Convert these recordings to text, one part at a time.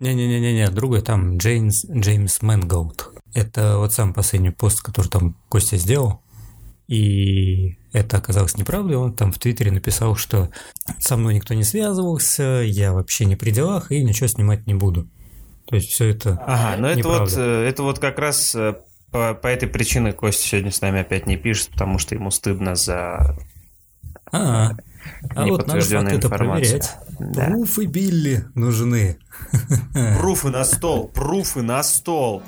Не-не-не-не, другой там Джеймс, Джеймс Мэнголд. Это вот сам последний пост, который там Костя сделал. И это оказалось неправдой. Он там в Твиттере написал, что со мной никто не связывался, я вообще не при делах и ничего снимать не буду. То есть все это. Ага, но это вот, э, это вот как раз э, по, по этой причине Костя сегодня с нами опять не пишет, потому что ему стыдно за а, а вот надо это проверять. Да. Пруфы, Билли, нужны. Пруфы на стол, пруфы на стол.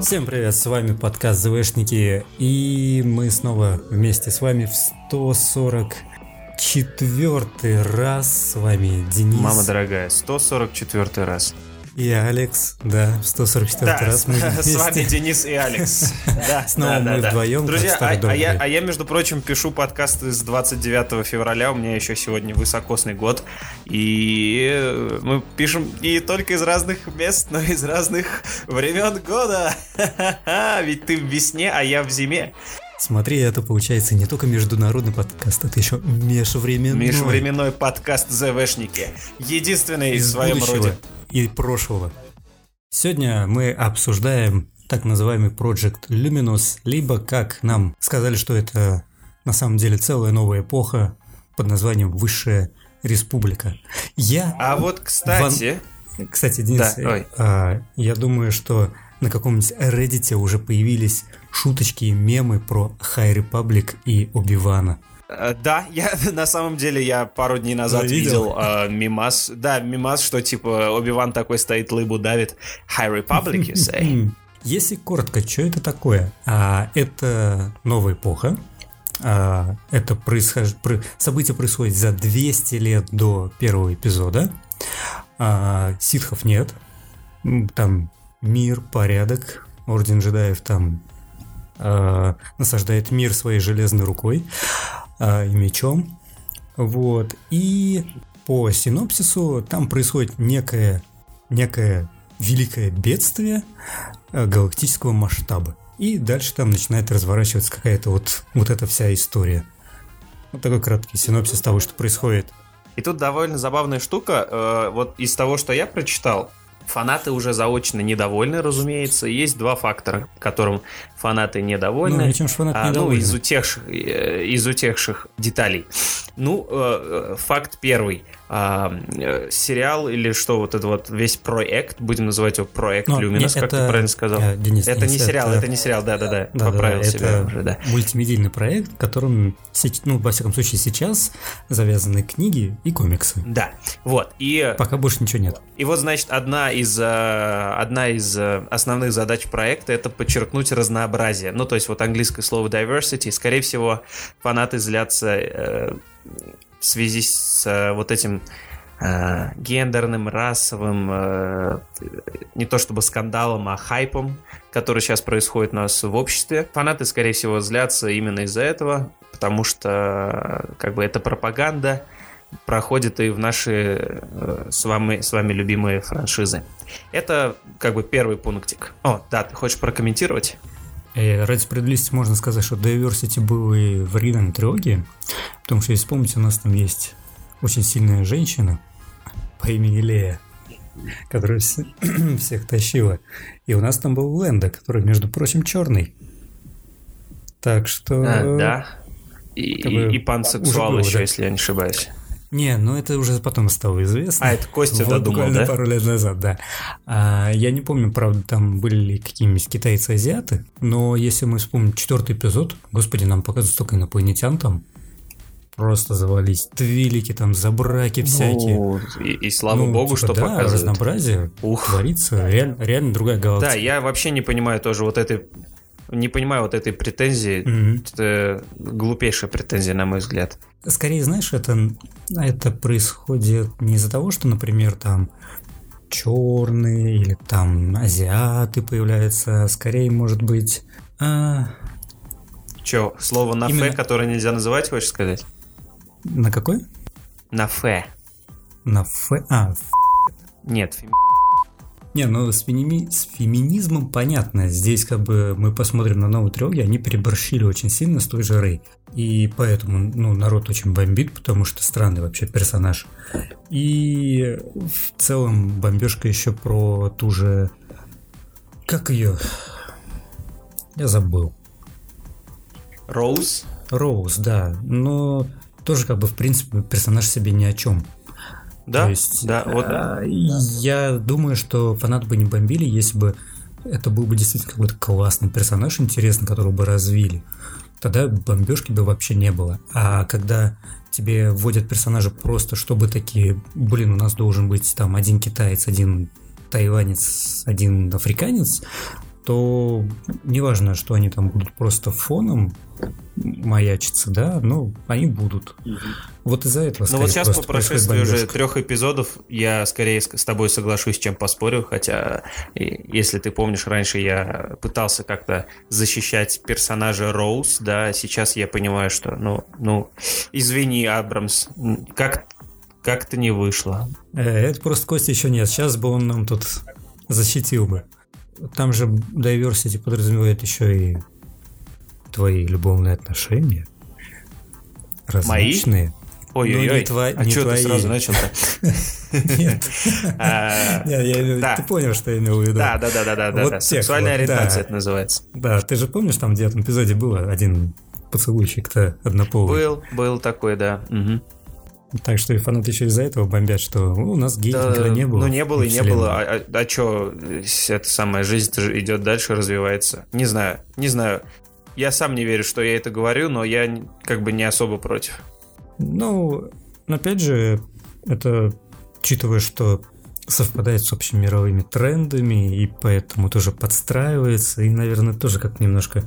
Всем привет, с вами подкаст ЗВшники, и мы снова вместе с вами в 144 раз. С вами Денис. Мама дорогая, 144 раз. И Алекс, да, в 144 да, раз мы вместе. С вами Денис и Алекс. Да, Снова да, мы да, вдвоем. Друзья, а, а, я, а я, между прочим, пишу подкасты с 29 февраля. У меня еще сегодня высокосный год. И э, мы пишем не только из разных мест, но и из разных времен года. Ведь ты в весне, а я в зиме. Смотри, это получается не только международный подкаст, это еще межвременной. Межвременной подкаст ЗВшники. Единственный из в своем роде и прошлого. Сегодня мы обсуждаем так называемый Project Luminous, либо, как нам сказали, что это на самом деле целая новая эпоха под названием Высшая Республика. Я... А вот, кстати... Ван... Кстати, Денис, да, а, я думаю, что на каком-нибудь Reddit уже появились шуточки и мемы про High Republic и Оби-Вана. Э, да, я на самом деле я пару дней назад я видел, видел э, мимас. Да, мимас, что типа Оби-Ван такой стоит, лыбу давит. High Republic, you say. Если коротко, что это такое? А, это новая эпоха. А, это происхож... событие происходит за 200 лет до первого эпизода. А, ситхов нет. Там мир, порядок. Орден джедаев там а, насаждает мир своей железной рукой и мечом. Вот. И по синопсису там происходит некое, некое великое бедствие а, галактического масштаба. И дальше там начинает разворачиваться какая-то вот, вот эта вся история. Вот такой краткий синопсис того, что происходит. И тут довольно забавная штука. Э, вот из того, что я прочитал, Фанаты уже заочно недовольны, разумеется. Есть два фактора, которым фанаты недовольны. Ну, чем фанаты а, недовольны? Ну, из утехших, э, из утехших деталей. Ну, э, э факт первый – а, э, сериал или что вот это вот весь проект, будем называть его проект Но, Люминус, как это, ты правильно сказал. Э, Денис, это Денис, не сериал, это, это не сериал, да-да-да, да, поправил да, себя это уже, да. мультимедийный проект, в котором, ну, во всяком случае, сейчас завязаны книги и комиксы. Да, вот, и... Пока больше ничего нет. И вот, значит, одна из, э, одна из основных задач проекта это подчеркнуть разнообразие. Ну, то есть вот английское слово diversity, скорее всего, фанаты злятся в связи с э, вот этим э, гендерным, расовым, э, не то чтобы скандалом, а хайпом, который сейчас происходит у нас в обществе. Фанаты, скорее всего, злятся именно из-за этого, потому что как бы эта пропаганда проходит и в наши э, с, вами, с вами любимые франшизы. Это как бы первый пунктик. О, да, ты хочешь прокомментировать? И ради справедливости можно сказать, что Diversity был и в оригинальной трилогии, потому что, если вспомните, у нас там есть очень сильная женщина по имени Лея, которая всех тащила. И у нас там был Ленда, который, между прочим, черный. Так что... А, да. И, и, и пансексуал было, еще, да. если я не ошибаюсь. Не, ну это уже потом стало известно. А, это Костя вот додумал, буквально да? пару лет назад, да. А, я не помню, правда, там были ли какие-нибудь китайцы-азиаты, но если мы вспомним четвертый эпизод, господи, нам показывают столько инопланетян там, просто завались. Твилики там, забраки всякие. Ну, и, и слава ну, богу, типа, что да, показывают. разнообразие Ух. творится. Реально, реально другая галактика. Да, я вообще не понимаю тоже вот этой не понимаю вот этой претензии. Mm-hmm. Это глупейшая претензия, на мой взгляд. Скорее, знаешь, это, это происходит не из-за того, что, например, там черные или там азиаты появляются, скорее, может быть... А... Че, слово на Именно... фе, которое нельзя называть, хочешь сказать? На какой? На фе. На фе... А, ф... Нет, фе... Не, ну с, фемини... с феминизмом понятно. Здесь как бы мы посмотрим на новую трилогию, они переборщили очень сильно с той же Рэй. И поэтому, ну, народ очень бомбит, потому что странный вообще персонаж. И в целом бомбежка еще про ту же... Как ее? Я забыл. Роуз? Роуз, да. Но тоже как бы в принципе персонаж себе ни о чем. Да, То есть, да, вот. А, я думаю, что фанаты бы не бомбили, если бы это был бы действительно какой-то классный персонаж, интересный, которого бы развили. Тогда бомбежки бы вообще не было. А когда тебе вводят персонажа просто, чтобы такие, блин, у нас должен быть там один китаец, один тайванец, один африканец, то неважно, что они там будут просто фоном маячиться, да, но они будут. Угу. Вот из-за этого. Ну вот сейчас по прошествии уже трех эпизодов я скорее с тобой соглашусь, чем поспорю, хотя если ты помнишь, раньше я пытался как-то защищать персонажа Роуз, да, сейчас я понимаю, что, ну, ну, извини, Абрамс, как как-то не вышло. Э, это просто Костя еще нет. Сейчас бы он нам тут защитил бы. Там же diversity подразумевает еще и твои любовные отношения. Различные. Мои? Ой-ой-ой, тво... а что твои... ты сразу начал-то? Нет, а, ты понял, что я имел в виду. Да, да, да, да, да, да. Сексуальная ориентация это называется. Да, ты же помнишь, там в девятом эпизоде было один поцелуйщик-то однополый? Был, был такой, да. Так что и фанаты еще из-за этого бомбят, что у нас геев да, никогда не было. Ну, не было и не было. А, а, а что, эта самая жизнь идет дальше, развивается. Не знаю, не знаю. Я сам не верю, что я это говорю, но я как бы не особо против. Ну, опять же, это учитывая, что совпадает с общими мировыми трендами, и поэтому тоже подстраивается, и, наверное, тоже как немножко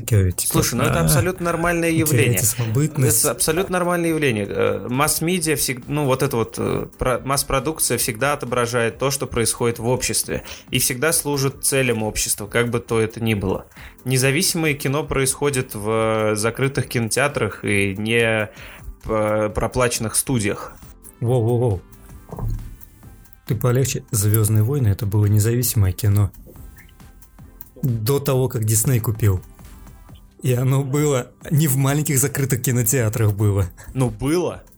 такое, типа, Слушай, ну это абсолютно нормальное явление. Это абсолютно нормальное явление. Э, масс-медиа, ну вот это вот э, масс-продукция всегда отображает то, что происходит в обществе. И всегда служит целям общества, как бы то это ни было. Независимое кино происходит в закрытых кинотеатрах и не проплаченных студиях. Воу-воу-воу. Ты полегче. Звездные войны это было независимое кино. До того, как Дисней купил. И оно было не в маленьких закрытых кинотеатрах было. Ну, было.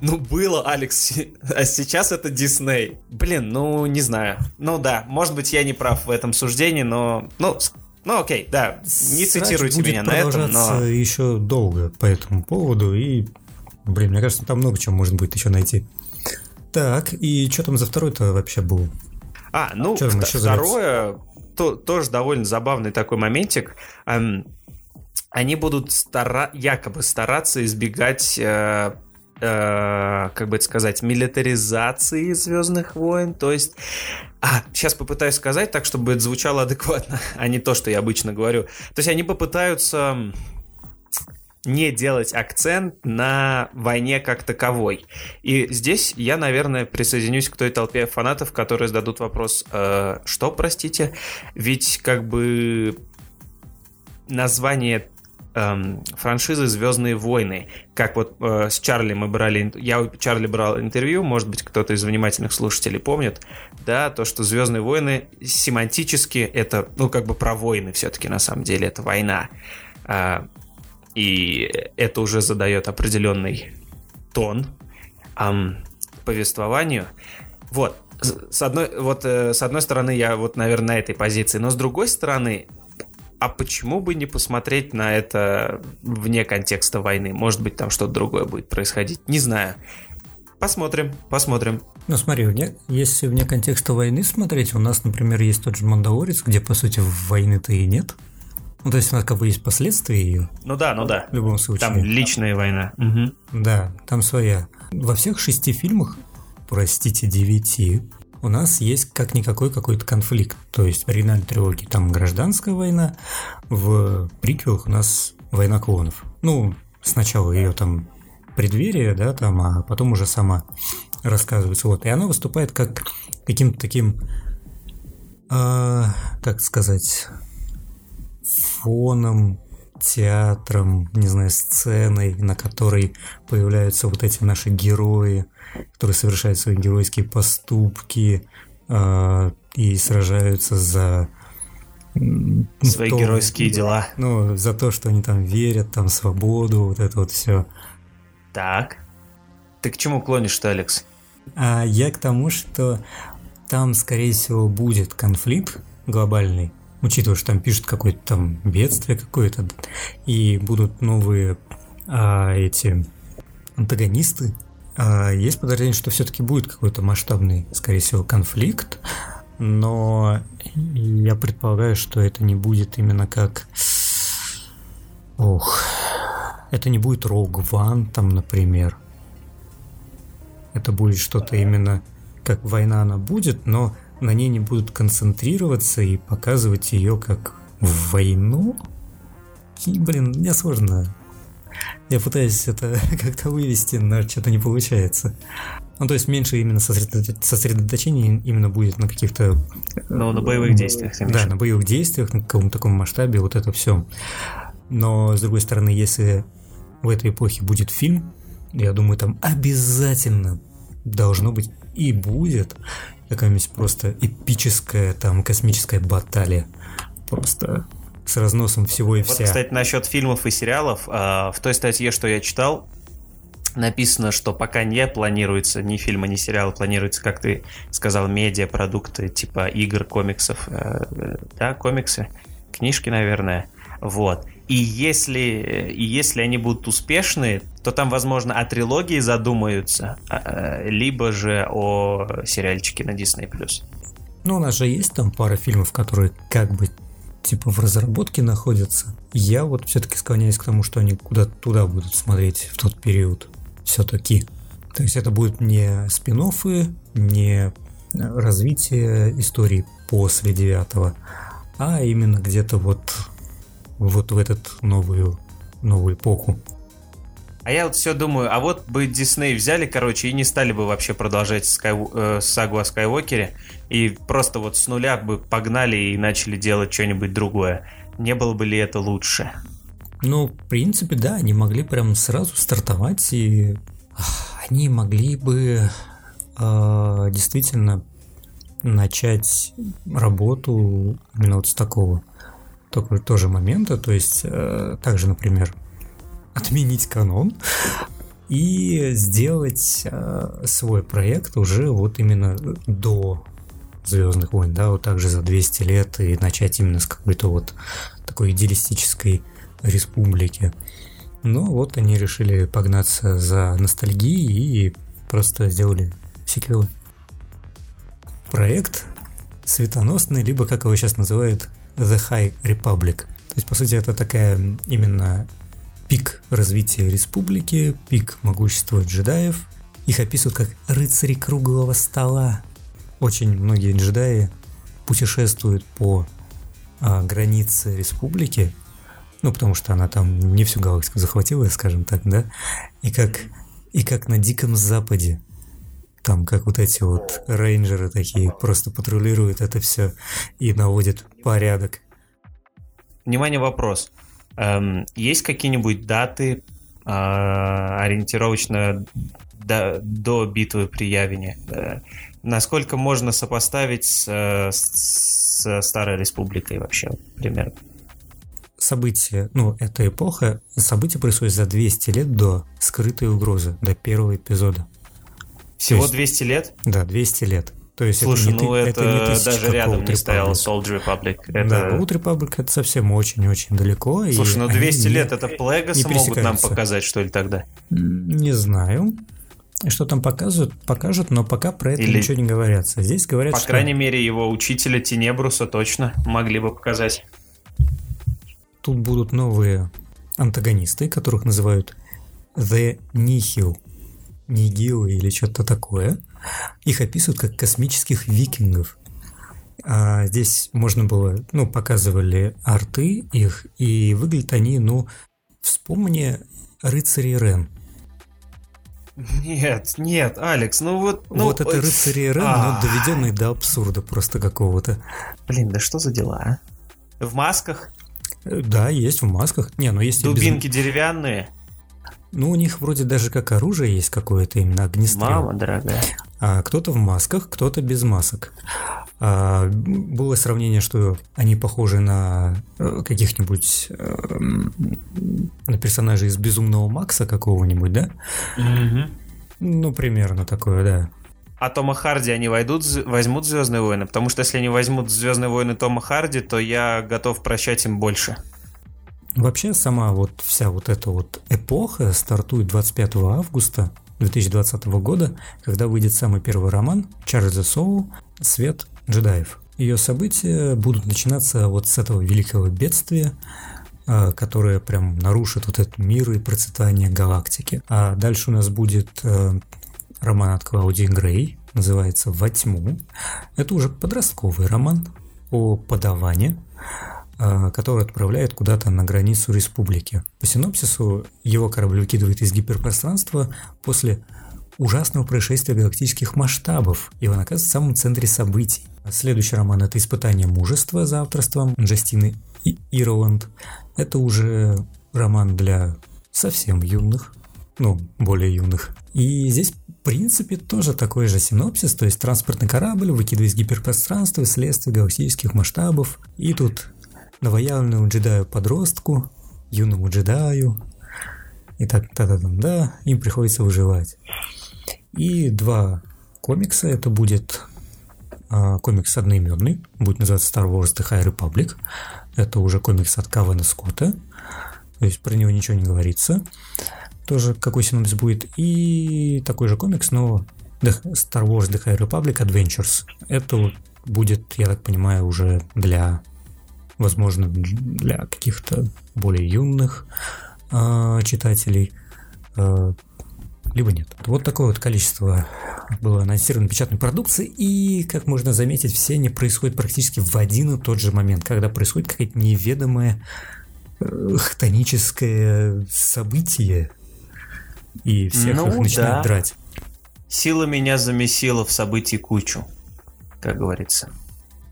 Ну, было, Алекс. А сейчас это Дисней. Блин, ну, не знаю. Ну, да, может быть, я не прав в этом суждении, но... Ну, ну, окей, да, не цитируйте меня на этом, но... еще долго по этому поводу, и, блин, мне кажется, там много чего можно будет еще найти. Так, и что там за второй-то вообще был? А, ну, второе, то, тоже довольно забавный такой моментик. Эм, они будут стара якобы стараться избегать э, э, как бы это сказать, милитаризации Звездных войн. То есть, а, сейчас попытаюсь сказать так, чтобы это звучало адекватно, а не то, что я обычно говорю. То есть они попытаются не делать акцент на войне как таковой. И здесь я, наверное, присоединюсь к той толпе фанатов, которые зададут вопрос, э, что, простите? Ведь как бы название эм, франшизы Звездные войны. Как вот э, с Чарли мы брали, я у Чарли брал интервью, может быть, кто-то из внимательных слушателей помнит, да, то, что Звездные войны семантически это, ну, как бы про войны все-таки на самом деле, это война. Э, и это уже задает определенный тон эм, повествованию. Вот, с одной, вот, э, с одной стороны, я вот, наверное, на этой позиции, но с другой стороны, а почему бы не посмотреть на это вне контекста войны? Может быть, там что-то другое будет происходить. Не знаю. Посмотрим, посмотрим. Ну смотри, вне, если вне контекста войны смотреть, у нас, например, есть тот же Мандалорец, где, по сути, войны-то и нет. Ну, то есть у нас как бы есть последствия ее. Ну да, ну да. В любом случае. Там личная война. Угу. Да, там своя. Во всех шести фильмах, простите, девяти, у нас есть как-никакой какой-то конфликт. То есть в оригинальной трилогии там гражданская война, в приквелах у нас война клонов. Ну, сначала ее там преддверие, да, там, а потом уже сама рассказывается. Вот. И она выступает как каким-то таким, э, как сказать, фоном театром, не знаю, сценой, на которой появляются вот эти наши герои, которые совершают свои геройские поступки э, и сражаются за свои то, геройские дела. Ну, за то, что они там верят, там свободу, вот это вот все. Так. Ты к чему клонишь-то, Алекс? А я к тому, что там, скорее всего, будет конфликт глобальный, учитывая, что там пишут какое-то там бедствие какое-то, и будут новые а, эти антагонисты, а, есть подозрение, что все-таки будет какой-то масштабный, скорее всего, конфликт, но я предполагаю, что это не будет именно как... Ох, это не будет Rogue One, там, например. Это будет что-то именно как война она будет, но на ней не будут концентрироваться и показывать ее как войну. И, блин, мне сложно. Я пытаюсь это как-то вывести, но что-то не получается. Ну, то есть меньше именно сосредоточения именно будет на каких-то... Ну, на боевых действиях. Да, на боевых действиях, на каком-то таком масштабе, вот это все. Но, с другой стороны, если в этой эпохе будет фильм, я думаю, там обязательно должно быть и будет какая-нибудь просто эпическая там космическая баталия. Просто с разносом всего и вся. Вот, кстати, насчет фильмов и сериалов. А, в той статье, что я читал, написано, что пока не планируется ни фильма, ни сериала, планируется, как ты сказал, медиапродукты типа игр, комиксов, э, э, да, комиксы, книжки, наверное, вот. И если, и если они будут успешны, то там, возможно, о трилогии задумаются, а, э, либо же о сериальчике на Disney+. Ну, у нас же есть там пара фильмов, которые как бы типа в разработке находятся. Я вот все-таки склоняюсь к тому, что они куда-то туда будут смотреть в тот период. Все-таки. То есть это будут не спин не развитие истории после девятого, а именно где-то вот вот в этот новую, новую эпоху. А я вот все думаю, а вот бы Дисней взяли, короче, и не стали бы вообще продолжать Скай, э, сагу о Скайуокере, и просто вот с нуля бы погнали и начали делать что-нибудь другое. Не было бы ли это лучше? Ну, в принципе, да, они могли прям сразу стартовать, и они могли бы э, действительно начать работу именно вот с такого такого тоже момента, то есть э, также, например, отменить канон и сделать э, свой проект уже вот именно до Звездных войн, да, вот также за 200 лет и начать именно с какой-то вот такой идеалистической республики. Но вот они решили погнаться за ностальгией и просто сделали сиквелы. Проект светоносный, либо, как его сейчас называют, The High Republic. То есть, по сути, это такая именно пик развития республики, пик могущества джедаев. Их описывают как рыцари круглого стола. Очень многие джедаи путешествуют по а, границе республики, ну, потому что она там не всю галактику захватила, скажем так, да, и как, и как на Диком Западе, там как вот эти вот рейнджеры такие просто патрулируют это все и наводят порядок. Внимание, вопрос. Эм, есть какие-нибудь даты э, ориентировочно до, до битвы при Явине? Э, насколько можно сопоставить с, с Старой Республикой вообще примерно? События, ну, эта эпоха, события происходят за 200 лет до скрытой угрозы, до первого эпизода. Всего есть, 200 лет? Да, 200 лет. То есть Слушай, это не, ну это, это не даже рядом не стоял Old Republic. Это... Да, Old Republic это совсем очень-очень далеко. Слушай, ну 200 лет это Плегаса могут нам показать, что ли, тогда? Не знаю. Что там показывают, покажут, но пока про это Или... ничего не говорятся. Здесь говорят, По что... крайней мере, его учителя Тенебруса точно могли бы показать. Тут будут новые антагонисты, которых называют The Nihil. Нигилы или что-то такое. Их описывают как космических викингов. А здесь можно было, ну, показывали арты их, и выглядят они, ну, вспомни рыцари Рен. Нет, нет, Алекс, ну вот... Ну, вот это рыцари Рен, но доведенный до абсурда просто какого-то. Блин, да что за дела, а? В масках? Да, есть в масках. Не, ну есть Дубинки без... деревянные. Ну, у них вроде даже как оружие есть какое-то именно огнестрел. Мама дорогая. А кто-то в масках, кто-то без масок. А, было сравнение, что они похожи на э, каких-нибудь э, на персонажей из Безумного Макса какого-нибудь, да? Угу. Ну, примерно такое, да. А Тома Харди они войдут, возьмут Звездные войны? Потому что если они возьмут Звездные войны Тома Харди, то я готов прощать им больше. Вообще сама вот вся вот эта вот эпоха стартует 25 августа 2020 года, когда выйдет самый первый роман Чарльза Соу «Свет джедаев». Ее события будут начинаться вот с этого великого бедствия, а, которое прям нарушит вот этот мир и процветание галактики. А дальше у нас будет э, роман от Клаудии Грей, называется «Во тьму». Это уже подростковый роман о подавании, который отправляет куда-то на границу республики. По синопсису его корабль выкидывает из гиперпространства после ужасного происшествия галактических масштабов, и он оказывается в самом центре событий. Следующий роман – это «Испытание мужества» за авторством Джастины Ирланд. Это уже роман для совсем юных, ну, более юных. И здесь, в принципе, тоже такой же синопсис, то есть транспортный корабль выкидывает из гиперпространства вследствие галактических масштабов. И тут новоявленному джедаю-подростку, юному джедаю, и так та да да да им приходится выживать. И два комикса, это будет а, комикс одноименный, будет называться Star Wars The High Republic, это уже комикс от Кавана Скотта, то есть про него ничего не говорится, тоже какой синопсис будет, и такой же комикс, но Star Wars The High Republic Adventures, это будет, я так понимаю, уже для возможно, для каких-то более юных э, читателей, э, либо нет. Вот такое вот количество было анонсировано печатной продукции, и, как можно заметить, все они происходят практически в один и тот же момент, когда происходит какое-то неведомое э, хтоническое событие, и всех ну, их начинают да. драть. Сила меня замесила в событии кучу, как говорится.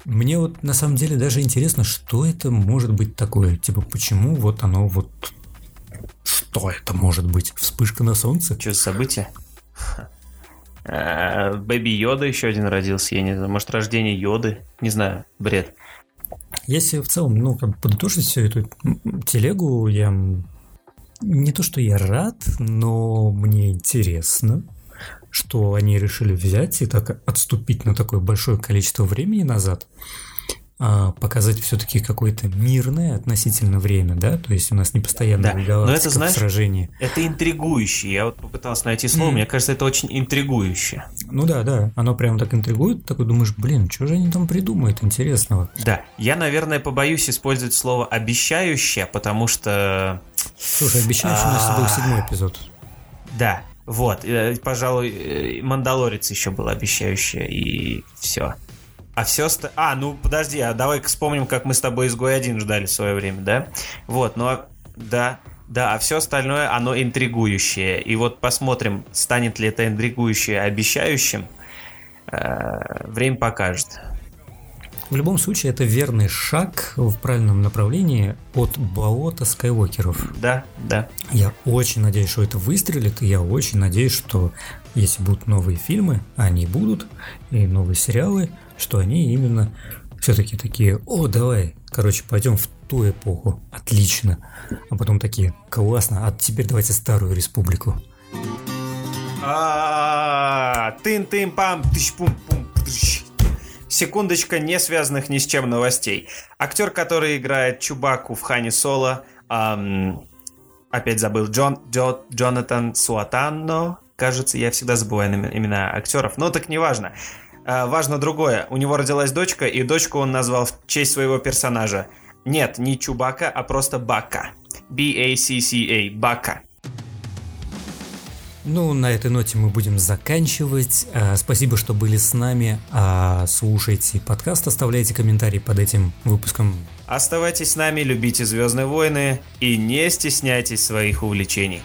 Мне вот на самом деле даже интересно, что это может быть такое. Типа, почему вот оно вот... Что это может быть? Вспышка на солнце? Что за событие? А, Бэби Йода еще один родился, я не знаю, может рождение Йоды, не знаю, бред. Если в целом, ну, как подытожить всю эту телегу, я не то, что я рад, но мне интересно что они решили взять и так отступить на такое большое количество времени назад, а показать все-таки какое-то мирное относительно время, да, то есть у нас не постоянно да. Но это, знаешь, сражении. Это интригующе. Я вот попытался найти слово, mm. мне кажется, это очень интригующе. Ну да, да, оно прям так интригует, такой думаешь, блин, что же они там придумают интересного? Да, я, наверное, побоюсь использовать слово обещающее, потому что... Слушай, обещающий у нас был седьмой эпизод. Да, вот, э, пожалуй, э, Мандалорец еще был обещающий, и все. А все... Ст... А, ну подожди, а давай-ка вспомним, как мы с тобой изгой один ждали в свое время, да? Вот, ну а, да, да, а все остальное, оно интригующее. И вот посмотрим, станет ли это интригующее обещающим. Э, время покажет. В любом случае, это верный шаг в правильном направлении от болота Скайуокеров. Да, да. Я очень надеюсь, что это выстрелит, и я очень надеюсь, что если будут новые фильмы, они будут, и новые сериалы, что они именно все-таки такие, о, давай, короче, пойдем в ту эпоху, отлично. А потом такие, классно, а теперь давайте старую республику. А, тын-тын пам тыщ Секундочка не связанных ни с чем новостей. Актер, который играет Чубаку в Хане Соло, эм, опять забыл, Джон, Джо, Джонатан Суатанно, кажется, я всегда забываю имена актеров, но так не важно. Э, важно другое, у него родилась дочка, и дочку он назвал в честь своего персонажа. Нет, не Чубака, а просто Бака. B-A-C-C-A, Бака. Ну, на этой ноте мы будем заканчивать. А, спасибо, что были с нами. А, слушайте подкаст, оставляйте комментарии под этим выпуском. Оставайтесь с нами, любите Звездные войны и не стесняйтесь своих увлечений.